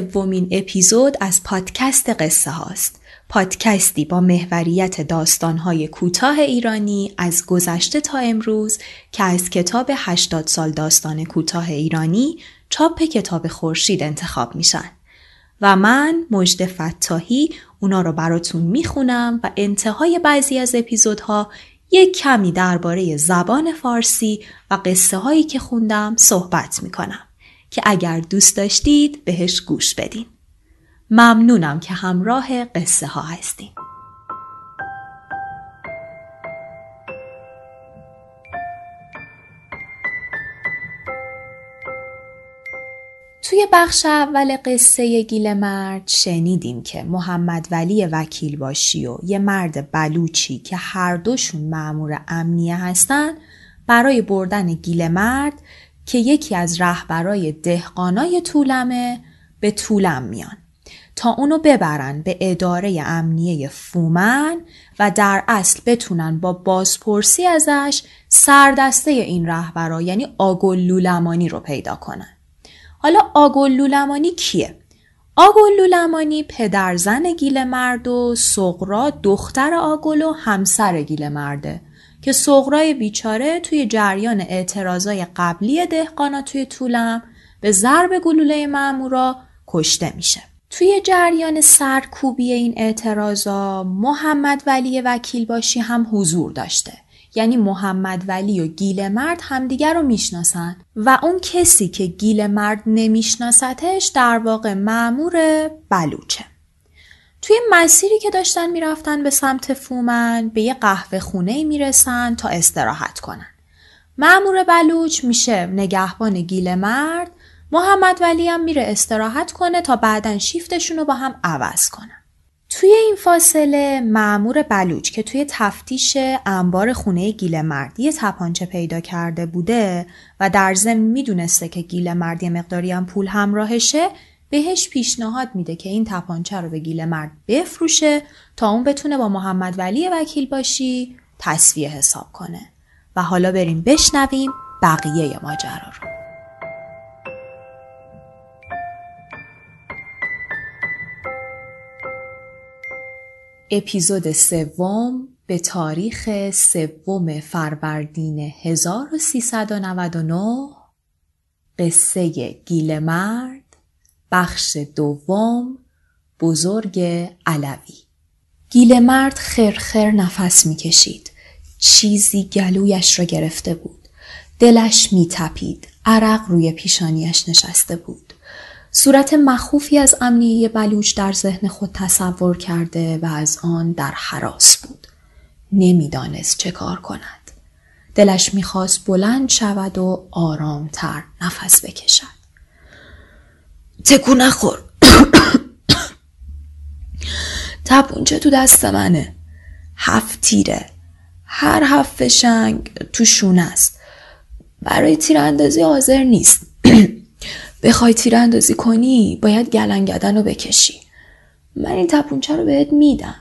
سومین اپیزود از پادکست قصه هاست. پادکستی با محوریت داستانهای کوتاه ایرانی از گذشته تا امروز که از کتاب 80 سال داستان کوتاه ایرانی چاپ کتاب خورشید انتخاب میشن. و من مجد فتاحی اونا رو براتون می‌خونم و انتهای بعضی از اپیزودها یک کمی درباره زبان فارسی و قصه هایی که خوندم صحبت می‌کنم. که اگر دوست داشتید بهش گوش بدین. ممنونم که همراه قصه ها هستیم. توی بخش اول قصه گیل مرد شنیدیم که محمد ولی وکیل باشی و یه مرد بلوچی که هر دوشون معمور امنیه هستن برای بردن گیل مرد که یکی از رهبرای دهقانای طولمه به طولم میان تا اونو ببرن به اداره امنیه فومن و در اصل بتونن با بازپرسی ازش سردسته این رهبرا یعنی آگل لولمانی رو پیدا کنن. حالا آگل لولمانی کیه؟ آگل لولمانی پدرزن گیل مرد و سقرا دختر آگل و همسر گیل مرده که سغرای بیچاره توی جریان اعتراضای قبلی دهقانا توی طولم به ضرب گلوله مامورا کشته میشه. توی جریان سرکوبی این اعتراضا محمد ولی وکیل باشی هم حضور داشته. یعنی محمد ولی و گیل مرد همدیگر رو می‌شناسن و اون کسی که گیل مرد نمیشناستش در واقع معمور بلوچه. توی مسیری که داشتن می‌رفتن به سمت فومن به یه قهوه خونه می‌رسن تا استراحت کنن. معمور بلوچ میشه نگهبان گیل مرد محمد ولی هم میره استراحت کنه تا بعدا شیفتشون رو با هم عوض کنن. توی این فاصله معمور بلوچ که توی تفتیش انبار خونه گیل مرد یه تپانچه پیدا کرده بوده و در ضمن می‌دونسته که گیل مرد یه مقداری هم پول همراهشه بهش پیشنهاد میده که این تپانچه رو به گیل مرد بفروشه تا اون بتونه با محمد ولی وکیل باشی تصویه حساب کنه. و حالا بریم بشنویم بقیه ماجرا رو. اپیزود سوم به تاریخ سوم فروردین 1399 قصه گیل مرد. بخش دوم بزرگ علوی مرد خرخر نفس می‌کشید. چیزی گلویش را گرفته بود. دلش میتپید. عرق روی پیشانیش نشسته بود. صورت مخوفی از امنیه بلوچ در ذهن خود تصور کرده و از آن در حراس بود. نمی‌دانست چه کار کند. دلش می‌خواست بلند شود و آرامتر نفس بکشد. تکو نخور تپونچه تو دست منه. هفت تیره. هر هفت فشنگ تو شونه است. برای تیراندازی حاضر نیست. بخوای تیراندازی کنی باید گلنگدن رو بکشی. من این تپونچه رو بهت میدم.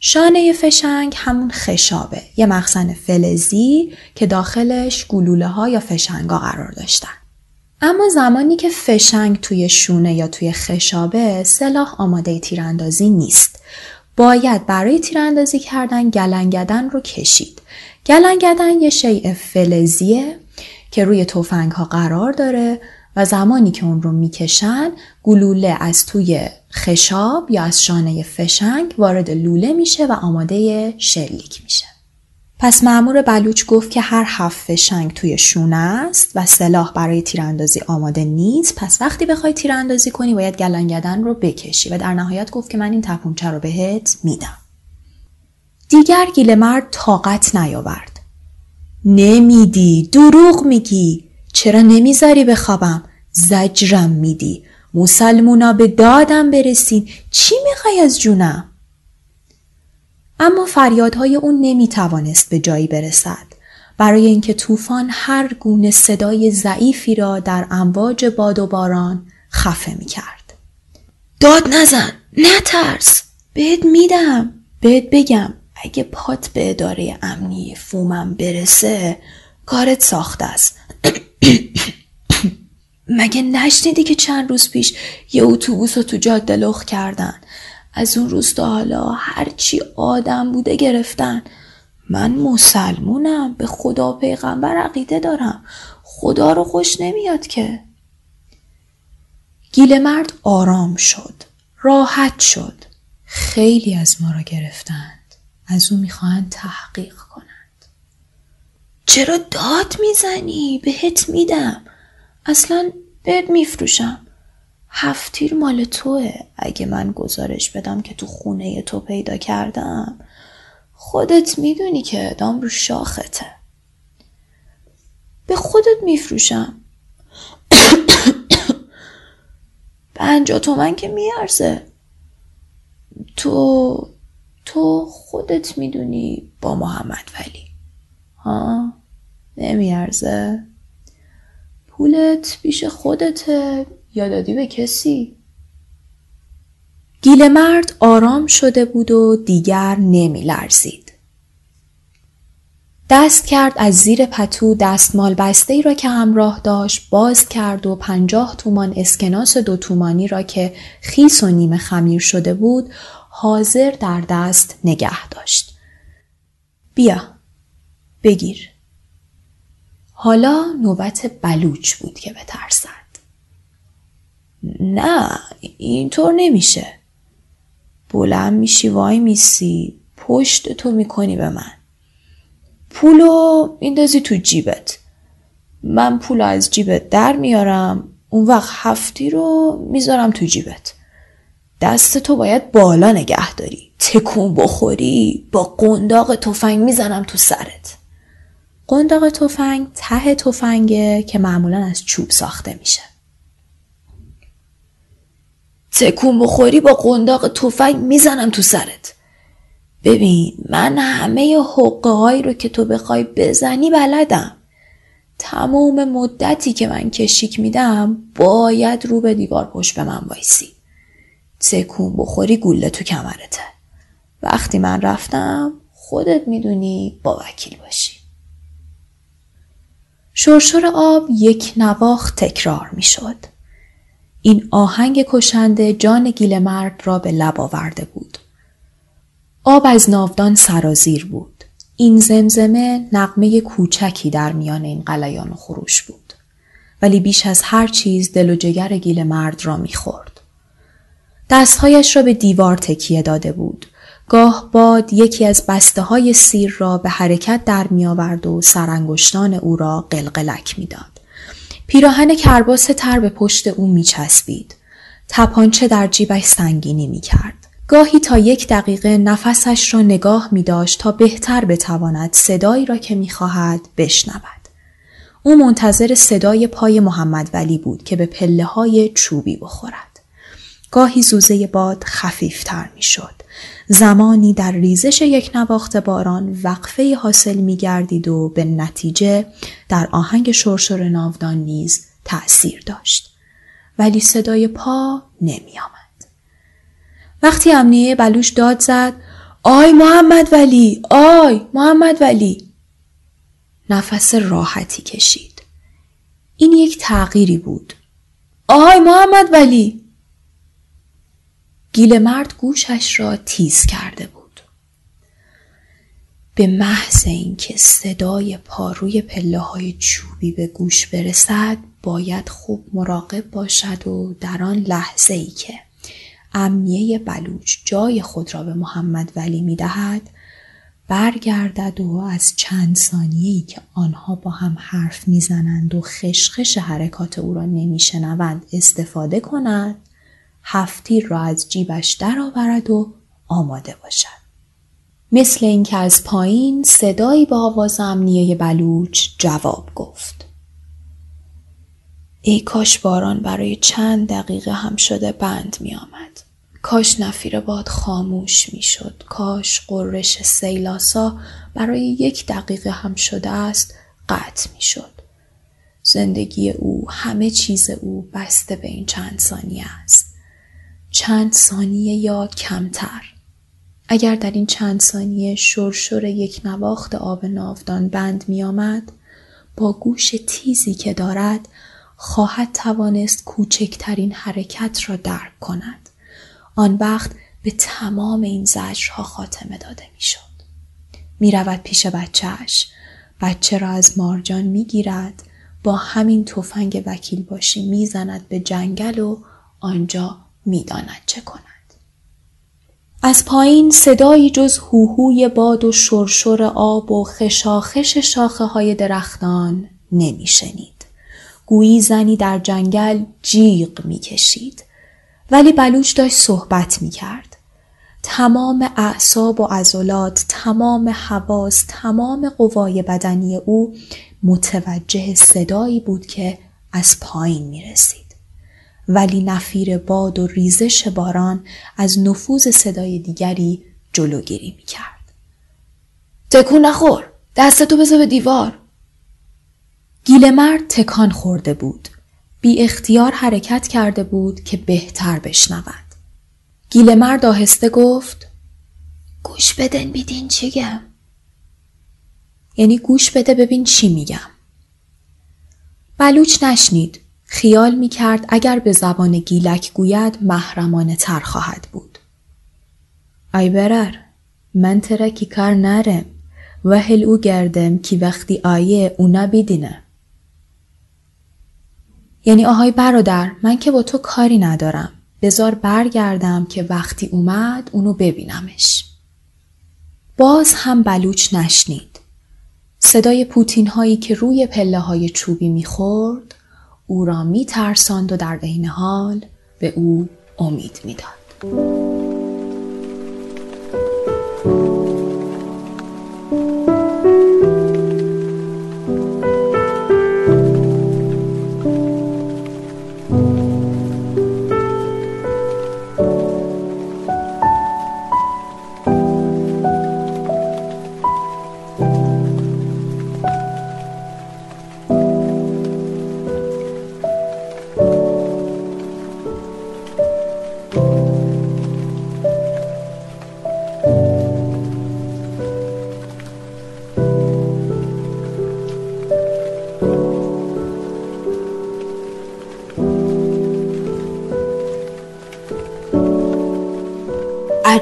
شانه فشنگ همون خشابه. یه مخزن فلزی که داخلش گلوله ها یا فشنگا قرار داشتن. اما زمانی که فشنگ توی شونه یا توی خشابه سلاح آماده تیراندازی نیست. باید برای تیراندازی کردن گلنگدن رو کشید. گلنگدن یه شیء فلزیه که روی توفنگ ها قرار داره و زمانی که اون رو می‌کشن گلوله از توی خشاب یا از شانه فشنگ وارد لوله میشه و آماده شلیک میشه. پس معمور بلوچ گفت که هر هفت شنگ توی شونه است و سلاح برای تیراندازی آماده نیست. پس وقتی بخوای تیراندازی کنی باید گلنگدن رو بکشی و در نهایت گفت که من این تپونچه رو بهت میدم. دیگر گیل مرد طاقت نیاورد. نمیدی دروغ میگی. چرا نمی‌ذاری بخوابم زجرم میدی. مسلمونا به دادم برسین. چی می‌خوای از جونم؟ اما فریادهای اون نمی‌توانست به جایی برسد. برای اینکه طوفان هر گونه صدای ضعیفی را در امواج باد و باران خفه می‌کرد. داد نزن نترس. بهت میدم بهت بگم. اگه پات به اداره امنی فومم برسه کارت ساخته است. مگه نشنیدی که چند روز پیش یه اتوبوس رو تو جاده لخ کردن؟ از اون روز تا حالا هرچی آدم بوده گرفتن. من مسلمونم. به خدا پیغمبر عقیده دارم. خدا رو خوش نمیاد که. گیل مرد آرام شد. راحت شد. خیلی از ما را گرفتند. از او می‌خواهند تحقیق کنند. چرا داد می‌زنی؟ بهت میدم. اصلا بهت میفروشم. هفتیر مال توه. اگه من گزارش بدم که تو خونه تو پیدا کردم خودت می‌دونی که دام رو شاخته. به خودت میفروشم. پنجا تومن که میارزه. تو تو خودت می‌دونی با محمد ولی. ها؟ نمیارزه. پولت پیش خودته. یا دادی به کسی گیل مرد آرام شده بود و دیگر نمی لرزید. دست کرد از زیر پتو دستمال بسته را که همراه داشت باز کرد و پنجاه تومان اسکناس دو تومانی را که خیس و نیمه خمیر شده بود حاضر در دست نگه داشت. بیا بگیر. حالا نوبت بلوچ بود که بترسد. نه اینطور نمیشه. بلند میشی وای میسی پشت تو می‌کنی به من. پولو میندازی تو جیبت. من پول از جیبت در میارم اون وقت هفتی رو می‌ذارم تو جیبت. دست تو باید بالا نگه داری. تکون بخوری با قنداق تفنگ می‌زنم تو سرت. قنداق تفنگ ته تفنگه که معمولا از چوب ساخته میشه. تکون بخوری با قنداق تفنگ می‌زنم تو سرت. ببین من همه حقه هایی رو که تو بخوای بزنی بلدم. تمام مدتی که من کشیک میدم باید رو به دیوار پشت به من وایسی. تکون بخوری گوله تو کمرته. وقتی من رفتم خودت می‌دونی با وکیل باشی. شرشر آب یک نواخ تکرار می‌شد. این آهنگ کشنده جان گیل مرد را به لب آورده بود. آب از ناودان سرازیر بود. این زمزمه نقمه کوچکی در میان این قلیان و خروش بود. ولی بیش از هر چیز دل و جگر گیل مرد را می‌خورد. دستهایش را به دیوار تکیه داده بود. گاه باد یکی از بسته های سیر را به حرکت در می آورد و سرانگشتان او را قلقلک می‌داد. پیراهن کرباس تر به پشت او می چسبید. تپانچه در جیبش سنگینی می کرد. گاهی تا یک دقیقه نفسش را نگاه می داشت تا بهتر بتواند صدایی را که می خواهد بشنود. او منتظر صدای پای محمد ولی بود که به پله های چوبی بخورد. گاهی زوزه باد خفیفتر می شد. زمانی در ریزش یک نواخت باران وقفه حاصل می گردید و به نتیجه در آهنگ شرشر ناودان نیز تأثیر داشت. ولی صدای پا نمی آمد. وقتی امنیه بلوش داد زد آی محمد ولی آی محمد ولی نفس راحتی کشید. این یک تغییری بود. آی محمد ولی گیل مرد گوشش را تیز کرده بود. به محض اینکه صدای پاروی پله های چوبی به گوش برسد باید خوب مراقب باشد و در آن لحظه ای که امنیه بلوچ جای خود را به محمد ولی می دهد برگردد و از چند ثانیه‌ای که آنها با هم حرف می‌زنند و خشخش حرکات او را نمیشنوند استفاده کند هفتیر را از جیبش درآورد و آماده باشد. مثل اینکه از پایین صدایی با آواز امنیه بلوچ جواب گفت. ای کاش باران برای چند دقیقه هم شده بند می آمد. کاش نفیر باد خاموش می شد. کاش قررش سیلاسا برای یک دقیقه هم شده است قطع می شد. زندگی او همه چیز او بسته به این چند ثانیه است. چند ثانیه یا کمتر. اگر در این چند ثانیه شرشر یک نواخت آب ناودان بند می آمد، با گوش تیزی که دارد خواهد توانست کوچکترین حرکت را درک کند. آن وقت به تمام این زجرها خاتمه داده می شد. می رود پیش بچهش. بچه را از مارجان می گیرد. با همین تفنگ وکیل باشی می زند به جنگل و آنجا می داند چه کند. از پایین صدایی جز هوهوی باد و شرشر آب و خشاخش شاخه های درختان نمی شنید. گویی زنی در جنگل جیغ می کشید. ولی بلوچ داشت صحبت می کرد. تمام اعصاب و عضلات، تمام حواس، تمام قوای بدنی او متوجه صدایی بود که از پایین می رسید. ولی نفیر باد و ریزش باران از نفوذ صدای دیگری جلوگیری می کرد. تکون نخور! دستتو بذار به دیوار! مرد تکان خورده بود. بی اختیار حرکت کرده بود که بهتر بشنود. مرد آهسته گفت گوش بدن بیدین چیگم؟ یعنی گوش بده ببین چی میگم. بلوچ نشنید. خیال می کرد اگر به زبان گیلک گوید محرمانه تر خواهد بود. ای برر من ترکی کار نرم و هل او گردم که وقتی آیه اونا بیدینه. یعنی آهای برادر من که با تو کاری ندارم. بزار برگردم که وقتی اومد اونو ببینمش. باز هم بلوچ نشنید. صدای پوتین هایی که روی پله های چوبی می‌خورد او را میترساند و در عین حال به او امید می‌داد.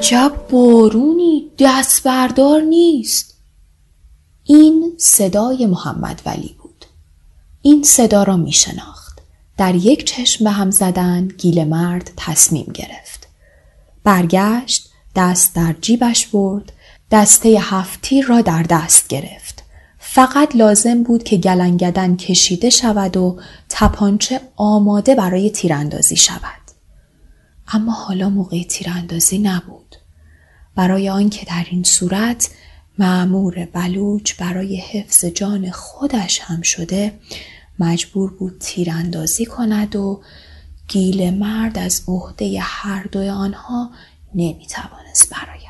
عجب بارونی دست بردار نیست. این صدای محمد ولی بود. این صدا را می شناخت. در یک چشم به هم زدن گیل مرد تصمیم گرفت. برگشت دست در جیبش برد دسته هفتی را در دست گرفت. فقط لازم بود که گلنگدن کشیده شود و تپانچه آماده برای تیراندازی شود. اما حالا موقع تیراندازی نبود. برای آنکه در این صورت معمور بلوچ برای حفظ جان خودش هم شده مجبور بود تیراندازی کند و گیل مرد از عهده هر دوی آنها نمی‌توانست براید.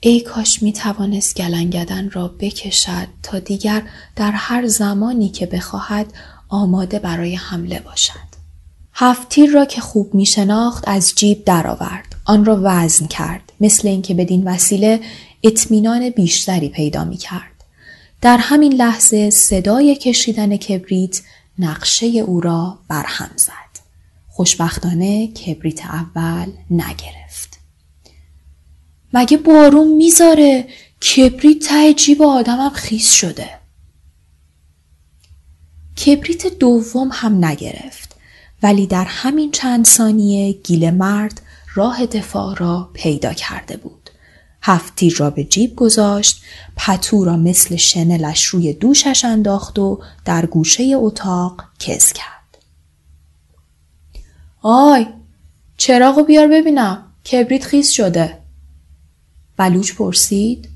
ای کاش می توانست گلنگدن را بکشد تا دیگر در هر زمانی که بخواهد آماده برای حمله باشد. هفت تیر را که خوب می شناخت از جیب درآورد. آن را وزن کرد. مثل اینکه بدین وسیله اطمینان بیشتری پیدا می کرد. در همین لحظه صدای کشیدن کبریت نقشه او را برهم زد. خوشبختانه کبریت اول نگرفت. مگه بارون می‌ذاره کبریت ته جیب آدمم خیس شده. کبریت دوم هم نگرفت. ولی در همین چند ثانیه گیل مرد راه دفاع را پیدا کرده بود. هفت تیر را به جیب گذاشت، پتو را مثل شنلش روی دوشش انداخت و در گوشه اتاق کز کرد. آی چراغو بیار ببینم کبریت خیس شده. بلوچ پرسید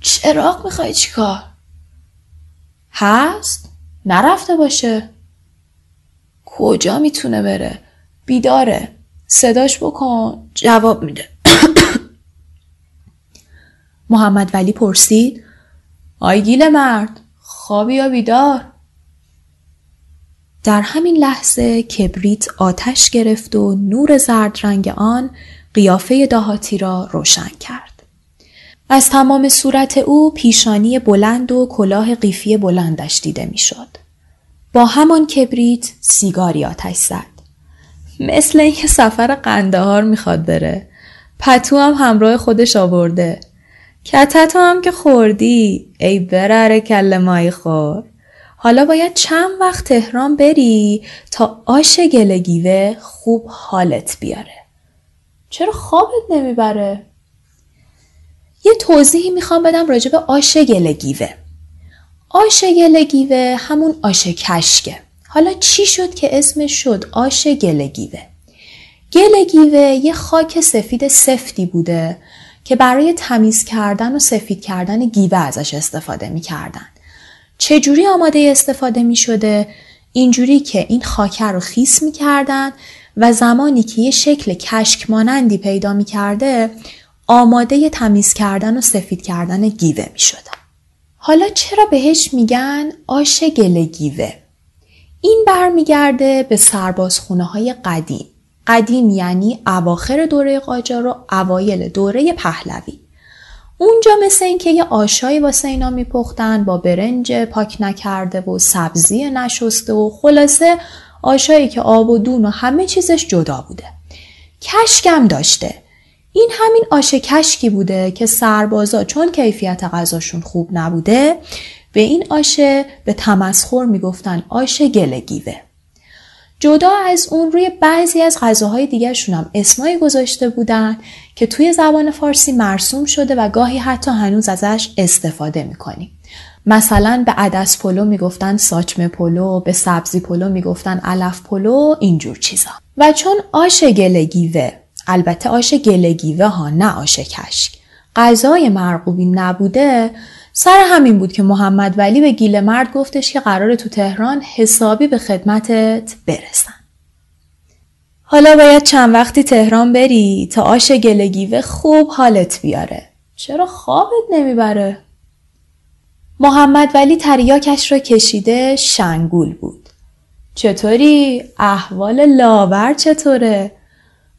چراغ می‌خوای چیکار؟ هست؟ نرفته باشه کجا می‌تونه بره؟ بیداره صداش بکن جواب میده محمد ولی پرسید آی گیل مرد خوابی یا بیدار در همین لحظه کبریت آتش گرفت و نور زرد رنگ آن قیافه دهاتی را روشن کرد. از تمام صورت او پیشانی بلند و کلاه قیفی بلندش دیده می‌شد. با همان کبریت سیگاری آتش زد. مثل اینکه سفر قندهار می‌خواد بره. پتو هم همراه خودش آورده. کتتو هم که خوردی ای برره کل مای خور. حالا باید چند وقت تهران بری تا آش گلگیوه خوب حالت بیاره. چرا خوابت نمی‌بره؟ یه توضیحی می‌خوام بدم راجع به آش گلگیوه. آش گلگیوه همون آش کشکه. حالا چی شد که اسمش شد آش گلگیوه؟ گلگیوه یه خاک سفید سفتی بوده که برای تمیز کردن و سفید کردن گیوه ازش استفاده می‌کردن. چجوری آماده استفاده می شده؟ اینجوری که این خاکه رو خیس می کردن و زمانی که یه شکل کشک مانندی پیدا می کرده آماده تمیز کردن و سفید کردن گیوه می شده. حالا چرا بهش میگن آش گل گیوه؟ این برمیگرده به سربازخونه های قدیم. قدیم یعنی اواخر دوره قاجار و اوایل دوره پهلوی. اونجا مثل اینکه یه آشایی واسه اینا میپختن با برنج پاک نکرده و سبزی نشسته و خلاصه آشایی که آب و دون و همه چیزش جدا بوده. کشکم داشته. این همین آش کشکی بوده که سربازا چون کیفیت غذاشون خوب نبوده به این آشه به تمسخر می‌گفتن آش گلگیوه. جدا از اون روی بعضی از غذاهای دیگرشون هم اسمایی گذاشته بودن که توی زبان فارسی مرسوم شده و گاهی حتی هنوز ازش استفاده می‌کنیم. مثلا به عدس پلو می‌گفتن ساچمه پلو، به سبزی پلو می‌گفتن علف پلو، اینجور چیزا. و چون آش گلگیوه، البته آش گلگیوه ها نه آش کشک، غذای مرغوبی نبوده سر همین بود که محمد ولی به گیل مرد گفتش که قرار تو تهران حسابی به خدمتت برسن. حالا باید چند وقتی تهران بری تا آش گلگیوه خوب حالت بیاره. چرا خوابت نمی‌بره؟ محمد ولی تریاکش را کشیده شنگول بود. چطوری؟ احوال لاور چطوره؟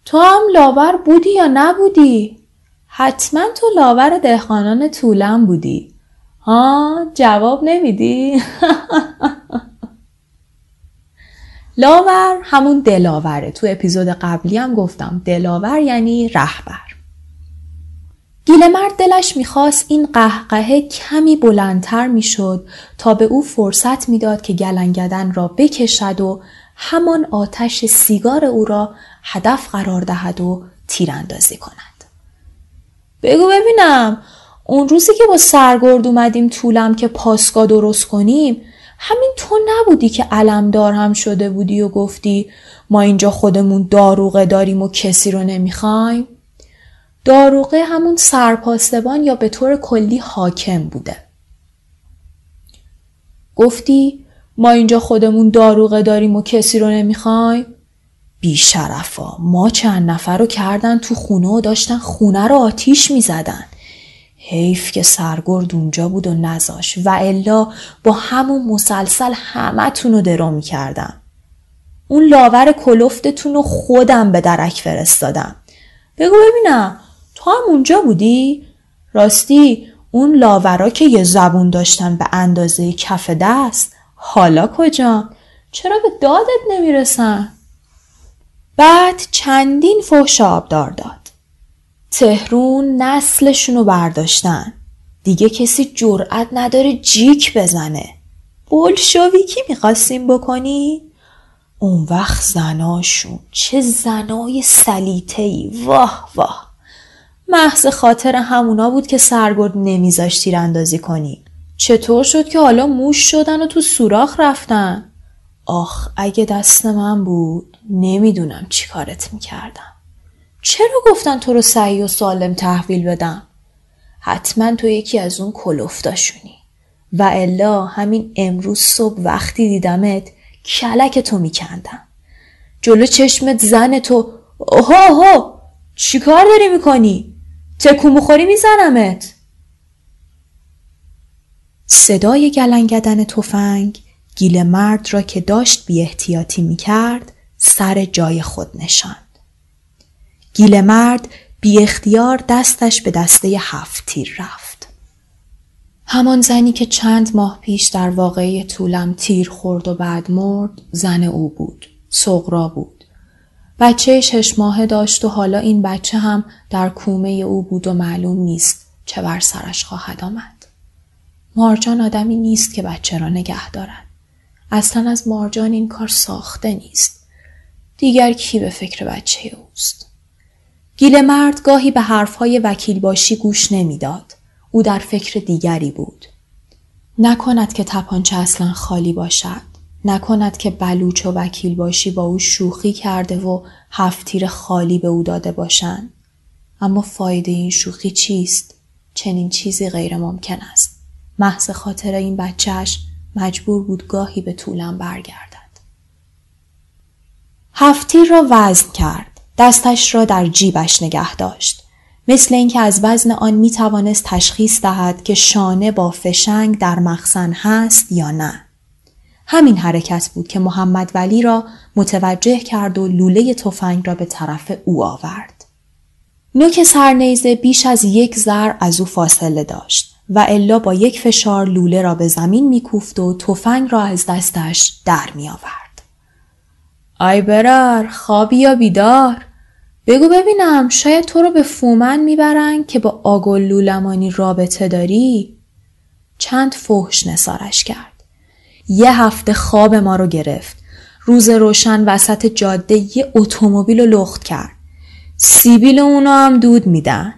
تو هم لاور بودی یا نبودی؟ حتما تو لاور دهقانان طولم بودی. ها جواب نمیدی؟ لاور همون دلاوره تو اپیزود قبلی هم گفتم دلاور یعنی رهبر گیلمرد دلش می‌خواست این قهقهه کمی بلندتر می‌شد تا به او فرصت می‌داد که گلنگدن را بکشد و همان آتش سیگار او را هدف قرار دهد و تیراندازی کند. بگو ببینم اون روزی که با سرگرد اومدیم طولم که پاسگاه درست کنیم همین تو نبودی که علمدار هم شده بودی و گفتی ما اینجا خودمون داروغه داریم و کسی رو نمی‌خوایم؟ داروغه همون سرپاسبان یا به طور کلی حاکم بوده. گفتی ما اینجا خودمون داروغه داریم و کسی رو نمی‌خوایم؟ بیشرفا ما چند نفر رو کردن تو خونه و داشتن خونه رو آتیش می‌زدن. حیف که سرگرد اونجا بود و نزاش و الا با همون مسلسل همه رو درو می‌کردم. اون لاور کلفتتون رو خودم به درک فرستادم. بگو ببینم تو هم اونجا بودی؟ راستی اون لاورا که یه زبون داشتن به اندازه کف دست حالا کجا؟ چرا به دادت نمی‌رسن؟ بعد چندین فحش آبدار داد. تهرون نسلشونو برداشتن. دیگه کسی جرأت نداره جیک بزنه. بلشویکی می‌خواستیم بکنی؟ اون وقت زناشون چه زنای سلیتهی واه واه محض خاطر همونا بود که سرگرد نمیذاش تیراندازی کنی چطور شد که حالا موش شدن و تو سوراخ رفتن؟ آخ اگه دست من بود نمی‌دونم چی کارت می‌کردم. چرا گفتن تو رو سعی و سالم تحویل بدم؟ حتما تو یکی از اون کلفتاشونی و الا همین امروز صبح وقتی دیدمت کلک تو میکندم. جلو چشمت زن تو اوه اوه چی کار داری می‌کنی؟ تکون بخوری میزنمت؟ صدای گلنگدن تفنگ گیل مرد را که داشت بی احتیاطی می کرد سر جای خود نشاند. گیل مرد بی اختیار دستش به دسته هفت تیر رفت. همان زنی که چند ماه پیش در واقعی طولم تیر خورد و بعد مرد زن او بود. سغرا بود. بچه شش ماهه داشت و حالا این بچه هم در کومه او بود و معلوم نیست چه بر سرش خواهد آمد. مارجان آدمی نیست که بچه را نگه دارد. اصلا از مارجان این کار ساخته نیست. دیگر کی به فکر بچه اوست؟ گیل مرد گاهی به حرفهای وکیل باشی گوش نمی‌داد. او در فکر دیگری بود. نکند که تپانچه اصلا خالی باشد. نکند که بلوچ و وکیل باشی با او شوخی کرده و هفتیر خالی به او داده باشند. اما فایده این شوخی چیست؟ چنین چیزی غیر ممکن است. محض خاطر این بچهش مجبور بود گاهی به طولم برگردد. هفتیر را وزن کرد. دستش را در جیبش نگه داشت. مثل اینکه از وزن آن می توانست تشخیص دهد که شانه با فشنگ در مخزن هست یا نه. همین حرکت بود که محمد ولی را متوجه کرد و لوله تفنگ را به طرف او آورد. نوک سرنیزه بیش از یک ذر از او فاصله داشت. و الا با یک فشار لوله را به زمین میکوفت و تفنگ را از دستش در می آورد. آی برار خوابی یا بیدار بگو ببینم شاید تو رو به فومن می‌برن که با آگل لولمانی رابطه داری؟ چند فحش نسارش کرد. یه هفته خواب ما رو گرفت. روز روشن وسط جاده یه اتومبیل رو لخت کرد. سیبیل اونا هم دود میدن.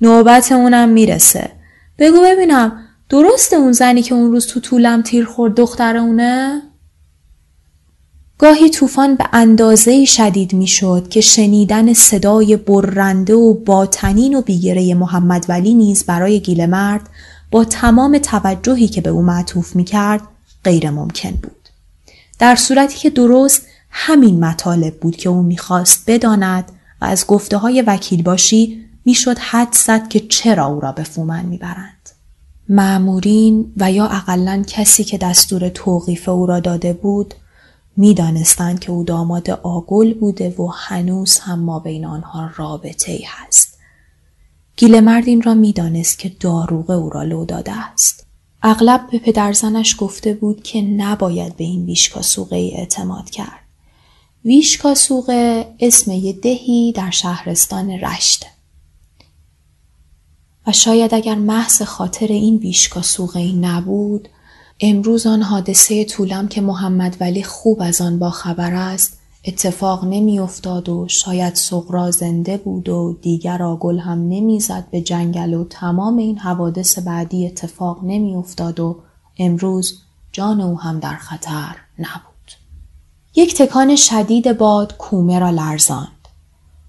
نوبت اونم می‌رسه. بگو ببینم درسته اون زنی که اون روز تو طولم تیر خورد دختر اونه؟ گاهی طوفان به اندازه شدید می‌شد که شنیدن صدای برنده و باطنین و بیگره محمد ولی نیز برای گیل مرد با تمام توجهی که به او معطوف می کرد غیر ممکن بود. در صورتی که درست همین مطالب بود که او می‌خواست بداند و از گفته های وکیل باشی می‌شد حد زد که چرا او را به فومن می‌برند. معمورین و یا اقلا کسی که دستور توقیف او را داده بود می‌دانستند که او داماد آگل بوده و هنوز هم ما بین آنها رابطه ای هست. گیل مرد این را می‌دانست که داروغه او را لو داده است. اغلب به پدرزنش گفته بود که نباید به این ویشکاسوقه ای اعتماد کرد. ویشکاسوقه اسم یه دهی در شهرستان رشته. و شاید اگر محض خاطر این بیشکا سوغه نبود امروز آن حادثه طولم که محمد ولی خوب از آن با خبر است اتفاق نمیافتاد و شاید سغرا زنده بود و دیگر آگل هم نمی‌زد به جنگل و تمام این حوادث بعدی اتفاق نمیافتاد و امروز جان او هم در خطر نبود. یک تکان شدید باد کومه را لرزاند.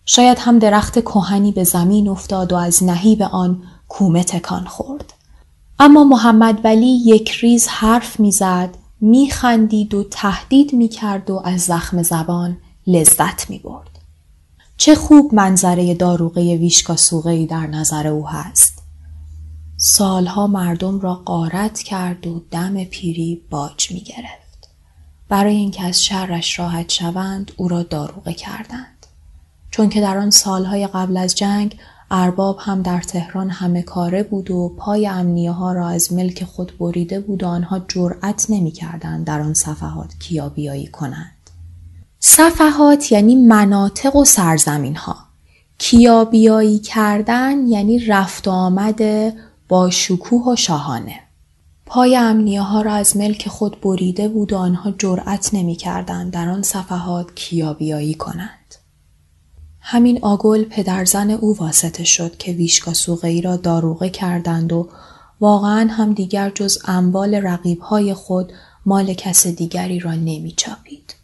شاید هم درخت کهنی به زمین افتاد و از نهیب آن کومه تکان خورد. اما محمد ولی یک ریز حرف می‌زد، میخندید و تهدید می‌کرد و از زخم زبان لذت می‌برد. چه خوب منظره داروغه ویشکا سوغهی در نظر او هست. سالها مردم را قارت کرد و دم پیری باج می گرفت. برای اینکه از شرش راحت شوند او را داروغه کردند. چون که در آن سالهای قبل از جنگ ارباب هم در تهران همه کاره بود و پای امنیه ها را از ملک خود بریده بود و آنها جرأت نمی کردن در آن صفحات کیابیایی کنند. صفحات یعنی مناطق و سرزمین ها. کیابیایی کردن یعنی رفت آمد با شکوه و شاهانه. پای امنیه ها را از ملک خود بریده بود و آنها جرأت نمی کردن در آن صفحات کیابیایی کنند. همین آگل پدرزن او واسطه شد که ویشکا سوغهی را داروغه کردند و واقعا هم دیگر جز اموال رقیبهای خود مال کس دیگری را نمی چاپید.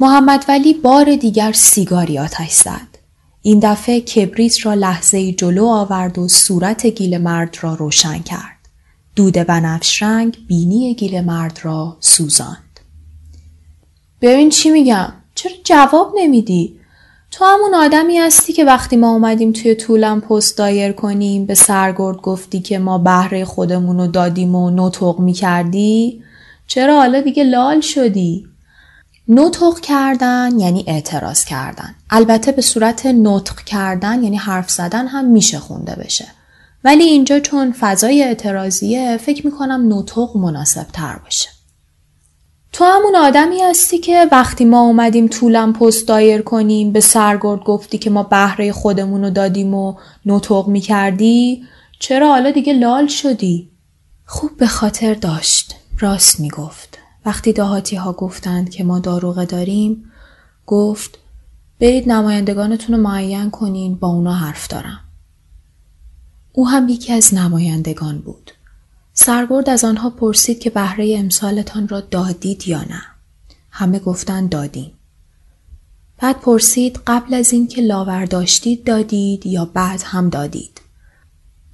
محمد ولی بار دیگر سیگاری آتش زد. این دفعه کبریت را لحظه جلو آورد و صورت گیل مرد را روشن کرد. دود بنفش رنگ بینی گیل مرد را سوزاند. ببین چی میگم؟ چرا جواب نمیدی؟ تو همون آدمی هستی که وقتی ما اومدیم توی طولم پست دایر کنیم به سرگرد گفتی که ما بهره خودمون رو دادیم و نطق می‌کردی؟ چرا حالا دیگه لال شدی؟ نطق کردن یعنی اعتراض کردن. البته به صورت نطق کردن یعنی حرف زدن هم میشه خونده بشه. ولی اینجا چون فضای اعتراضیه فکر می‌کنم نطق مناسب تر باشه. تو همون آدمی هستی که وقتی ما اومدیم طولم پست دایر کنیم به سرگرد گفتی که ما بهره خودمون رو دادیم و نطق می‌کردی؟ چرا حالا دیگه لال شدی؟ خوب به خاطر داشت. راست می‌گفت. وقتی دهاتی ها گفتند که ما داروغه داریم گفت برید نمایندگانتون رو معین کنین با اونا حرف دارم. او هم یکی از نمایندگان بود. سرگرد از آنها پرسید که بهره امسالتان را دادید یا نه. همه گفتند دادیم. بعد پرسید قبل از اینکه لاور داشتید دادید یا بعد هم دادید.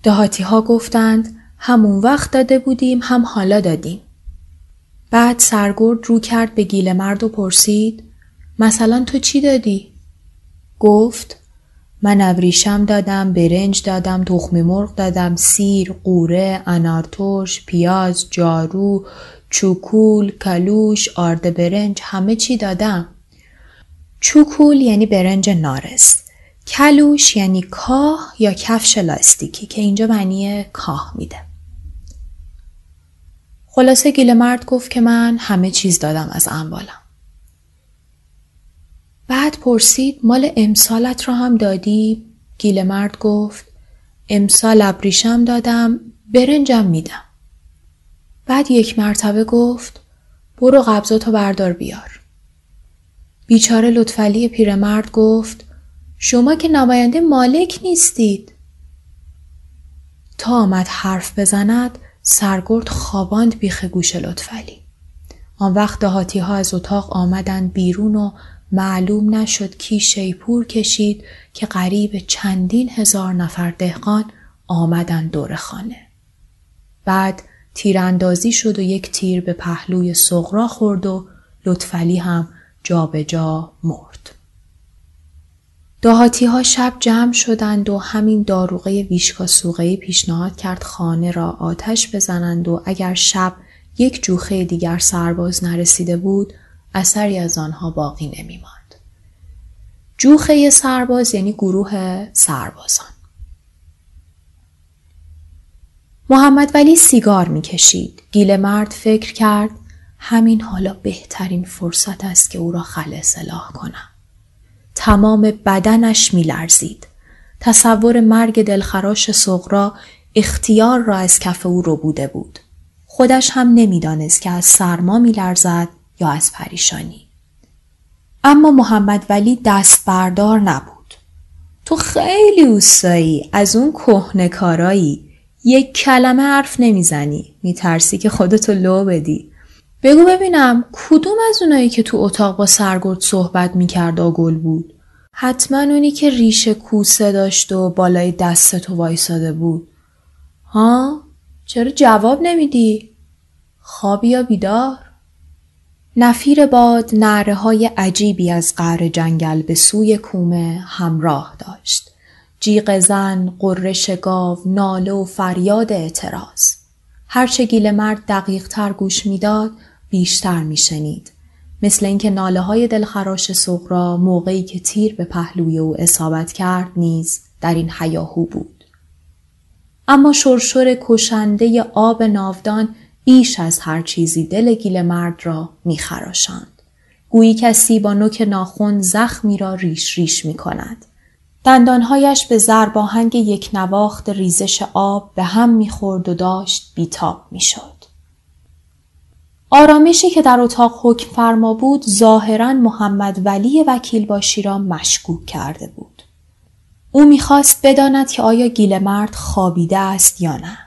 دهاتی ها گفتند همون وقت داده بودیم هم حالا دادیم. بعد سرگرد رو کرد به گیل مرد و پرسید مثلا تو چی دادی؟ گفت من ابریشم دادم، برنج دادم، تخمی مرغ دادم، سیر، قوره، انارتوش، پیاز، جارو، چوکول، کلوش، آرد برنج همه چی دادم. چوکول یعنی برنج نارس. کلوش یعنی کاه یا کفش لاستیکی که اینجا معنی کاه میده. خلاصه گیل مرد گفت که من همه چیز دادم از اموالم. پرسید مال امسالت را هم دادی؟ گیل مرد گفت امسال ابریشم دادم برنجم میدم. بعد یک مرتبه گفت برو قبضاتو بردار بیار. بیچاره لطفلی پیرمرد گفت شما که نماینده مالک نیستید. تا آمد حرف بزند سرگرد خواباند بیخ گوش لطفلی. آن وقت دهاتی ها از اتاق آمدند بیرون و معلوم نشد کی شیپور کشید که قریب چندین هزار نفر دهقان آمدند دور خانه. بعد تیراندازی شد و یک تیر به پهلوی سغرا خورد و لطفلی هم جابجا جا مرد. دهاتی ها شب جمع شدند و همین داروغه ویشکا سوغهی پیشنهاد کرد خانه را آتش بزنند و اگر شب یک جوخه دیگر سرباز نرسیده بود اثری از آنها باقی نمی ماند. جوخه سرباز یعنی گروه سربازان. محمد ولی سیگار می کشید. گیل مرد فکر کرد همین حالا بهترین فرصت است که او را خل اصلاح کنم. تمام بدنش می لرزید. تصور مرگ دلخراش سغرا اختیار را از کف او رو بوده بود. خودش هم نمی‌دانست که از سرما می لرزد یا از پریشانی. اما محمد ولی دست بردار نبود. تو خیلی اوستایی از اون کهنه کارایی. یک کلمه حرف نمی‌زنی. میترسی که خودتو لو بدی. بگو ببینم کدوم از اونایی که تو اتاق با سرگرد صحبت می‌کرد آگل بود؟ حتما اونی که ریش کوسه داشت و بالای دست تو وایساده بود. ها؟ چرا جواب نمیدی؟ خوابی یا بیدار. نفیر باد نعره های عجیبی از قعر جنگل به سوی کومه همراه داشت. جیغ زن، قررش گاو، ناله و فریاد اعتراض. هرچه گیل مرد دقیق تر گوش می‌داد بیشتر میشنید. مثل اینکه ناله های دلخراش سغرا موقعی که تیر به پهلوی او اصابت کرد نیز در این حیاهو بود. اما شرشور کشنده آب ناودان بیش از هر چیزی دل گیل مرد را میخراشاند. گویی کسی با نوک ناخون زخمی را ریش ریش می کند. دندانهایش به زرباهنگ یک نواخت ریزش آب به هم می‌خورد و داشت بیتاب می‌شد. آرامشی که در اتاق حکم فرما بود ظاهرا محمد ولی وکیل باشی را مشکوک کرده بود. او می‌خواست بداند که آیا گیل مرد خوابیده است یا نه.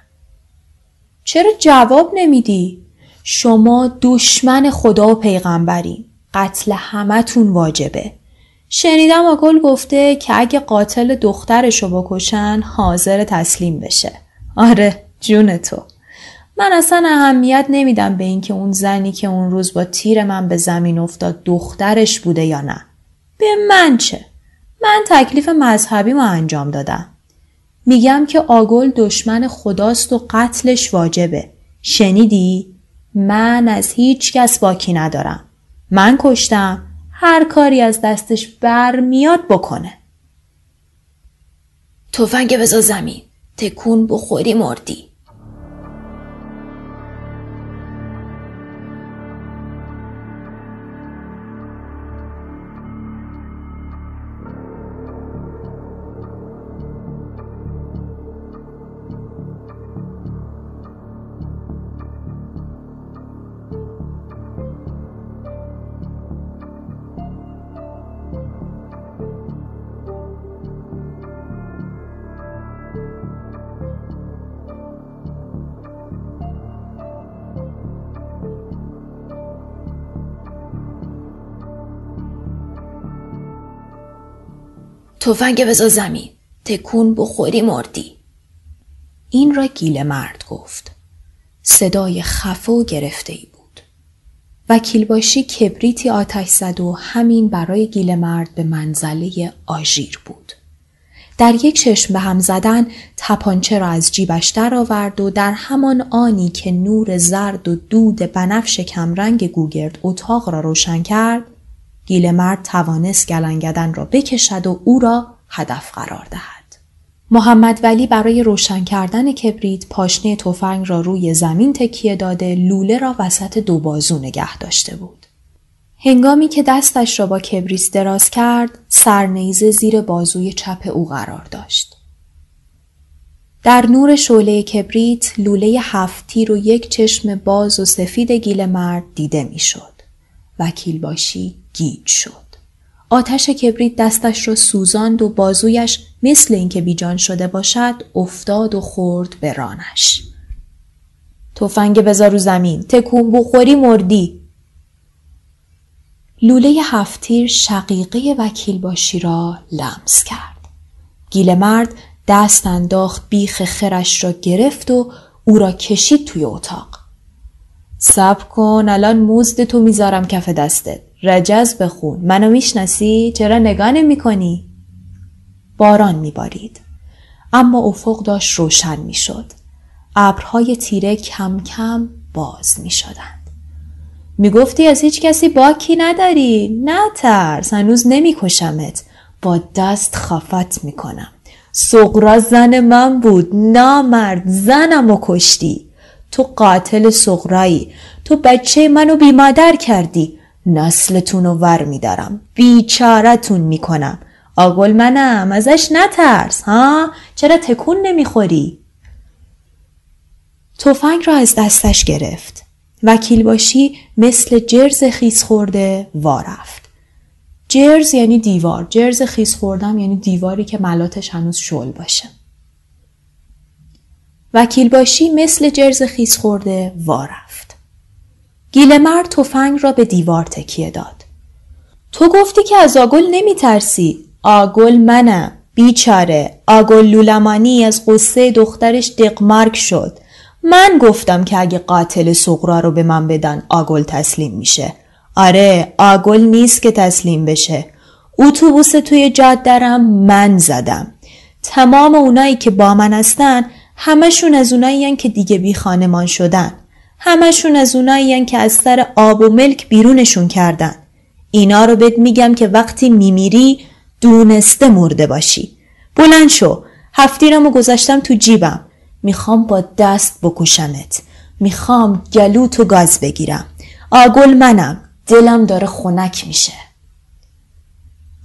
چرا جواب نمیدی؟ شما دشمن خدا و پیغمبری. قتل همتون واجبه. شنیدم آگل گفته که اگه قاتل دخترشو بکشن حاضر تسلیم بشه. آره جون تو. من اصلا اهمیت نمیدم به اینکه اون زنی که اون روز با تیر من به زمین افتاد دخترش بوده یا نه. به من چه؟ من تکلیف مذهبی ما انجام دادم. میگم که آگل دشمن خداست و قتلش واجبه. شنیدی؟ من از هیچ کس باکی ندارم. من کشتم. هر کاری از دستش برمیاد بکنه. تفنگ بزا زمین. تکون بخوری مردی. تفنگ بزا زمین. تکون بخوری مردی. این را گیل مرد گفت. صدای خفه و گرفته ای بود. وکیل باشی کبریتی آتش زد و همین برای گیل مرد به منزله آژیر بود. در یک چشم به هم زدن تپانچه را از جیبش درآورد و در همان آنی که نور زرد و دود بنفش کمرنگ گوگرد اتاق را روشن کرد گیل مرد توانست گلنگدن را بکشد و او را هدف قرار دهد. محمد ولی برای روشن کردن کبریت پاشنه تفنگ را روی زمین تکیه داده لوله را وسط دو بازو نگه داشته بود. هنگامی که دستش را با کبریت دراز کرد، سرنیزه زیر بازوی چپ او قرار داشت. در نور شعله کبریت لوله هفت تیر و یک چشم باز و سفید گیل مرد دیده می‌شد. وکیل باشی گیج شد. آتش کبریت دستش را سوزاند و بازویش مثل اینکه بیجان شده باشد افتاد و خورد به رانش. تفنگ بذار رو زمین تکون بخوری مردی لوله هفتیر شقیقه وکیل باشی را لمس کرد. گیل مرد دست انداخت بیخ خرش را گرفت و او را کشید توی اتاق. سب کن الان موزد تو می‌ذارم کف دستت. رجز بخون منو می‌شناسی چرا نگاه نمی کنی؟ باران میبارید اما افق داشت روشن می‌شد ابرهای تیره کم کم باز می شدند. می گفتی از هیچ کسی باکی نداری؟ نه ترس هنوز نمی کشمت. با دست خفت می کنم. سقرا زن من بود نامرد زنم و کشتی. تو قاتل سقرایی. تو بچه منو بیمادر کردی. نسلتون رو ور میدارم. بیچارتون می‌کنم. آگل منم. ازش نترس ها؟ چرا تکون نمی‌خوری؟ تفنگ را از دستش گرفت. وکیل باشی مثل جرز خیس خورده وارفت جرز یعنی دیوار. جرز خیس خوردم یعنی دیواری که ملاتش هنوز شل باشه. وکیل باشی مثل جرز خیس خورده وارفت مرد تفنگ را به دیوار تکیه داد. تو گفتی که از آگل نمی ترسی. آگل منم. بیچاره. آگل لولمانی از قصه دخترش دقمارک شد. من گفتم که اگه قاتل سقرا رو به من بدن آگل تسلیم میشه. آره آگل نیست که تسلیم بشه. اتوبوس توی جادرم من زدم. تمام اونایی که با من هستن همشون از اونایی که دیگه بی خانمان شدن. همشون از اونایی که از سر آب و ملک بیرونشون کردن. اینا رو بهت میگم که وقتی میمیری دونسته مرده باشی. بلند شو. هفتیرم و گذاشتم تو جیبم. می‌خوام با دست بکشمت. می‌خوام گلو تو گاز بگیرم. آگل منم. دلم داره خونک میشه.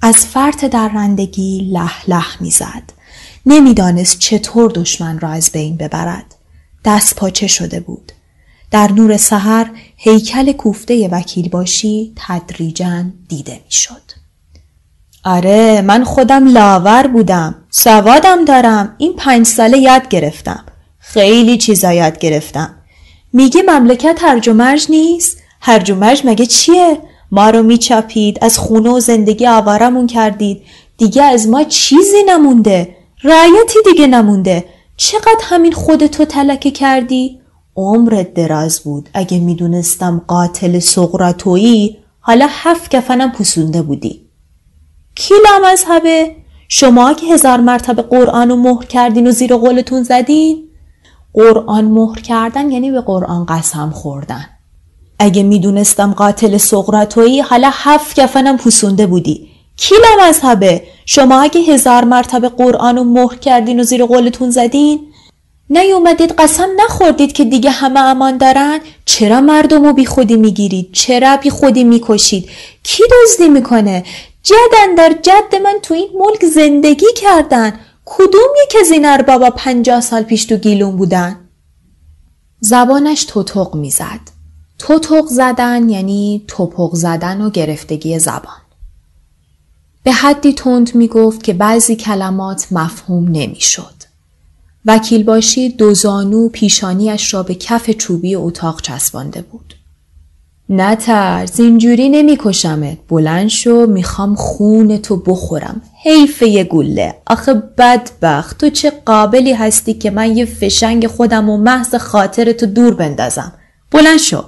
از فرط درندگی لح لح می‌زد. نمی‌دانست چطور دشمن را از بین ببرد. دست پاچه شده بود. در نور سحر هیکل کوفته وکیل باشی تدریجا دیده می‌شد. آره من خودم لاور بودم. سوادم دارم. این پنج ساله یاد گرفتم. خیلی چیزا یاد گرفتم. میگه مملکت هرج و مرج نیست؟ هرج و مرج مگه چیه؟ ما رو میچاپید. از خونه و زندگی آوارمون کردید. دیگه از ما چیزی نمونده. رعیتی دیگه نمونده چقدر همین خودتو تلکه کردی؟ عمرت دراز بود اگه می‌دونستم قاتل سقراتویی حالا هفت کفنم پوسونده بودی کی لامذهبه؟ شما که هزار مرتبه قرآن رو مهر کردین و زیر قولتون زدین؟ قرآن مهر کردن یعنی به قرآن قسم خوردن اگه می‌دونستم قاتل سقراتویی حالا هفت کفنم پوسونده بودی کی مذهبه؟ شما اگه هزار مرتبه قرآن رو مهر کردین و زیر قولتون زدین؟ نیومدید قسم نخوردید که دیگه همه امان دارن؟ چرا مردم رو بی خودی می‌گیرید؟ چرا بی خودی می‌کشید؟ کی دزدی می‌کنه؟ جدن در جد من تو این ملک زندگی کردن. کدوم یک از این اربابا پنجاه سال پیش تو گیلون بودن؟ زبانش توتق می‌زد. توتق زدن یعنی توپق زدن و گرفتگی زبان. به حدی تند می گفت که بعضی کلمات مفهوم نمی‌شد. وکیل باشی دو زانو پیشانیش را به کف چوبی اتاق چسبانده بود. نترس اینجوری نمیکشمت. بلند شو می‌خوام خون تو بخورم. حیف یه گله آخه بدبخت. تو چه قابلی هستی که من یه فشنگ خودم و محض خاطر تو دور بندازم؟ بلند شو.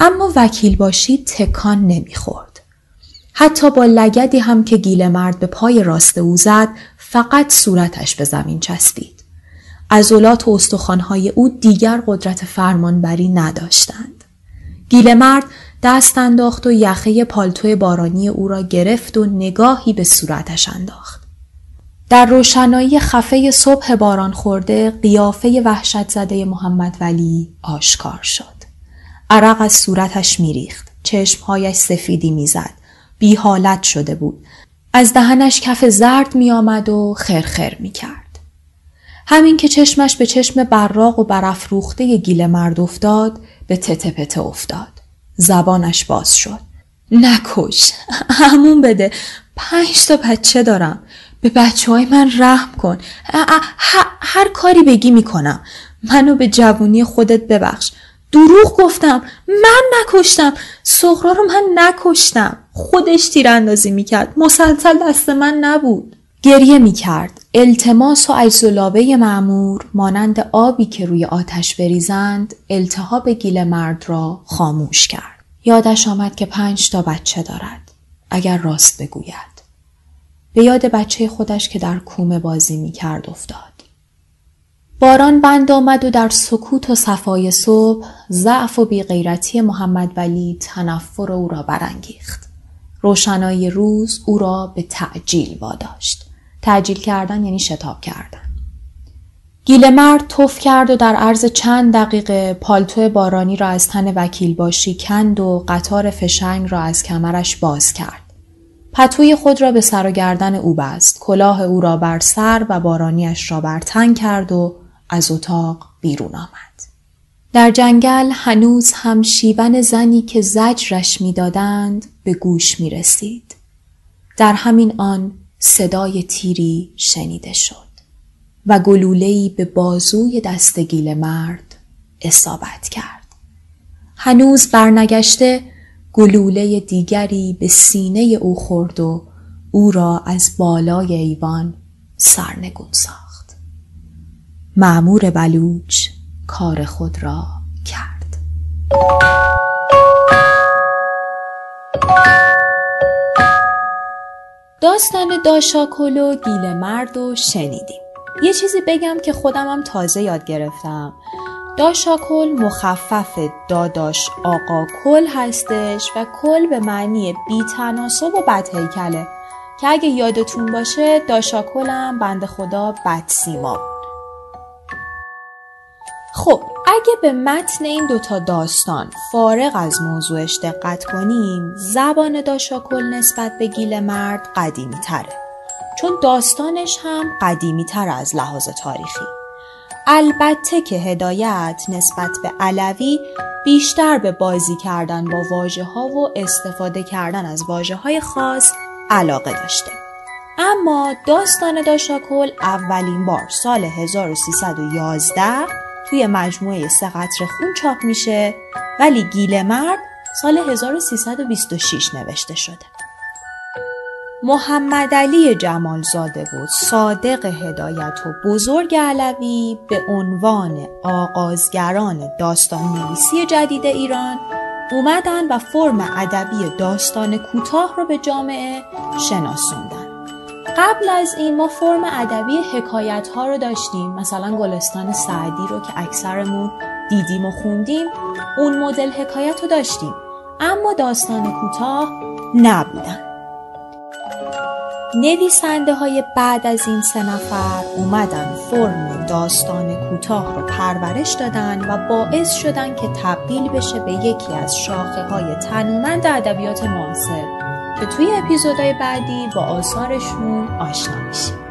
اما وکیل باشی تکان نمی‌خورد. حتی با لگدی هم که گیل مرد به پای راست او زد فقط صورتش به زمین چسبید. عضلات و استخوانهای او دیگر قدرت فرمانبری نداشتند. گیل مرد دست انداخت و یخه پالتو بارانی او را گرفت و نگاهی به صورتش انداخت. در روشنایی خفه صبح باران خورده قیافه وحشت زده محمد ولی آشکار شد. عرق از صورتش میریخت. چشمهایش سفیدی می‌زد. بی حالت شده بود. از دهنش کف زرد می آمد و خرخر می کرد. همین که چشمش به چشم براق و برافروخته گیل مرد افتاد به تته پته افتاد. زبانش باز شد. نکش. همون بده. پنج تا بچه دارم. به بچه های من رحم کن. هر کاری بگی می‌کنم. منو به جوونی خودت ببخش. دروغ گفتم من نکشتم سغرا رو من نکشتم خودش تیراندازی می‌کرد. مسلسل دست من نبود. گریه می‌کرد. التماس و اجزلابه معمور مانند آبی که روی آتش بریزند التهاب گیل مرد را خاموش کرد. یادش آمد که پنج تا بچه دارد. اگر راست بگوید. به یاد بچه خودش که در کومه بازی می‌کرد افتاد. باران بند آمد و در سکوت و صفای صبح ضعف و بیغیرتی محمد ولی تنفر او را برانگیخت. روشنایی روز او را به تعجیل واداشت. تعجیل کردن یعنی شتاب کردن. گیل مرد توف کرد و در عرض چند دقیقه پالتو بارانی را از تن وکیل باشی کند و قطار فشنگ را از کمرش باز کرد. پتوی خود را به سر و گردن او بست، کلاه او را بر سر و بارانیش را بر تن کرد و از اتاق بیرون آمد. در جنگل هنوز هم شیون زنی که زجرش می‌دادند به گوش می رسید. در همین آن صدای تیری شنیده شد و گلولهی به بازوی دستگیل مرد اصابت کرد. هنوز برنگشته گلوله دیگری به سینه او خورد و او را از بالای ایوان سرنگون ساخت. معمور بلوچ کار خود را کرد. داستان داشاکل و گیل مرد و شنیدیم. یه چیزی بگم که خودمم تازه یاد گرفتم. داشاکل مخفف داداش آقا کل هستش و کل به معنی بی تناسب و بدهیکله که اگه یادتون باشه داشاکلم بند خدا بد سیما خب اگه به متن این دوتا داستان فارغ از موضوعش دقت کنیم زبان داشاکل نسبت به گیل مرد قدیمی تره چون داستانش هم قدیمی تر از لحاظ تاریخی. البته که هدایت نسبت به علوی بیشتر به بازی کردن با واجه ها و استفاده کردن از واجه های خاص علاقه داشته. اما داستان داشاکل اولین بار سال 1311 توی مجموعه سه قطر خون چاپ میشه ولی گیل مرد سال 1326 نوشته شده. محمد علی جمالزاده بود صادق هدایت و بزرگ علوی به عنوان آغازگران داستان نویسی جدید ایران اومدن و فرم ادبی داستان کوتاه رو به جامعه شناسوندن قبل از این ما فرم ادبی حکایت ها رو داشتیم. مثلا گلستان سعدی رو که اکثرمون دیدیم و خوندیم اون مدل حکایت رو داشتیم. اما داستان کوتاه نبودن. نویسنده های بعد از این سه نفر اومدن فرم داستان کوتاه رو پرورش دادن و باعث شدن که تبدیل بشه به یکی از شاخه های تنومند ادبیات معاصر. که توی اپیزودهای بعدی با آثارشون آشنا میشیم.